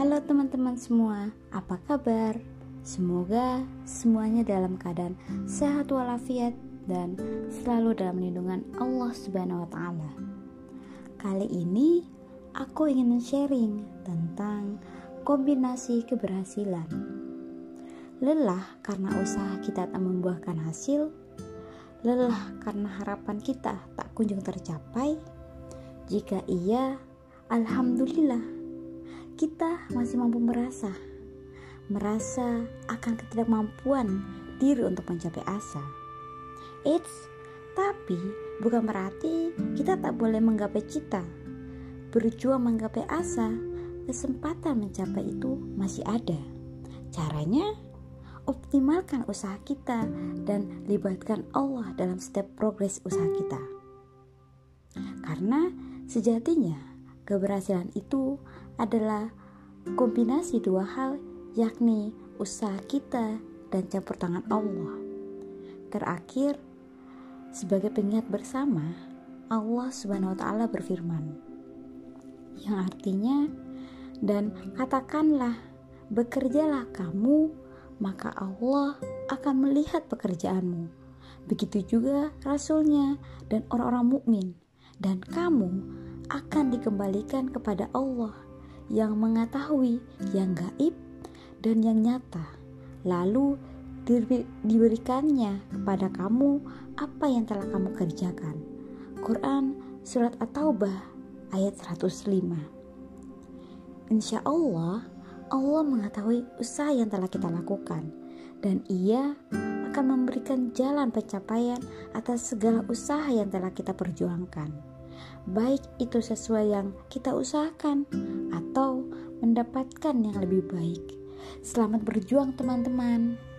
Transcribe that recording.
Halo teman-teman semua, apa kabar? Semoga semuanya dalam keadaan sehat walafiat dan selalu dalam lindungan Allah Subhanahu wa taala. Kali ini aku ingin sharing tentang kombinasi keberhasilan. Lelah karena usaha kita tak membuahkan hasil, lelah karena harapan kita tak kunjung tercapai. Jika iya, alhamdulillah kita masih mampu merasa merasa akan ketidakmampuan diri untuk mencapai asa. Eits, tapi bukan berarti kita tak boleh menggapai cita. Berjuang menggapai asa, kesempatan mencapai itu masih ada. Caranya, optimalkan usaha kita dan libatkan Allah dalam setiap progres usaha kita. Karena sejatinya keberhasilan itu adalah kombinasi dua hal yakni usaha kita dan campur tangan Allah. Terakhir, sebagai pengingat bersama, Allah Subhanahu wa taala berfirman yang artinya dan katakanlah bekerjalah kamu maka Allah akan melihat pekerjaanmu. Begitu juga rasulnya dan orang-orang mukmin dan kamu akan dikembalikan kepada Allah yang mengetahui yang gaib dan yang nyata. Lalu diberikannya kepada kamu apa yang telah kamu kerjakan. Quran Surat At-Taubah ayat 105 Insya Allah, Allah mengetahui usaha yang telah kita lakukan dan ia akan memberikan jalan pencapaian atas segala usaha yang telah kita perjuangkan baik itu sesuai yang kita usahakan atau mendapatkan yang lebih baik. Selamat berjuang, teman-teman.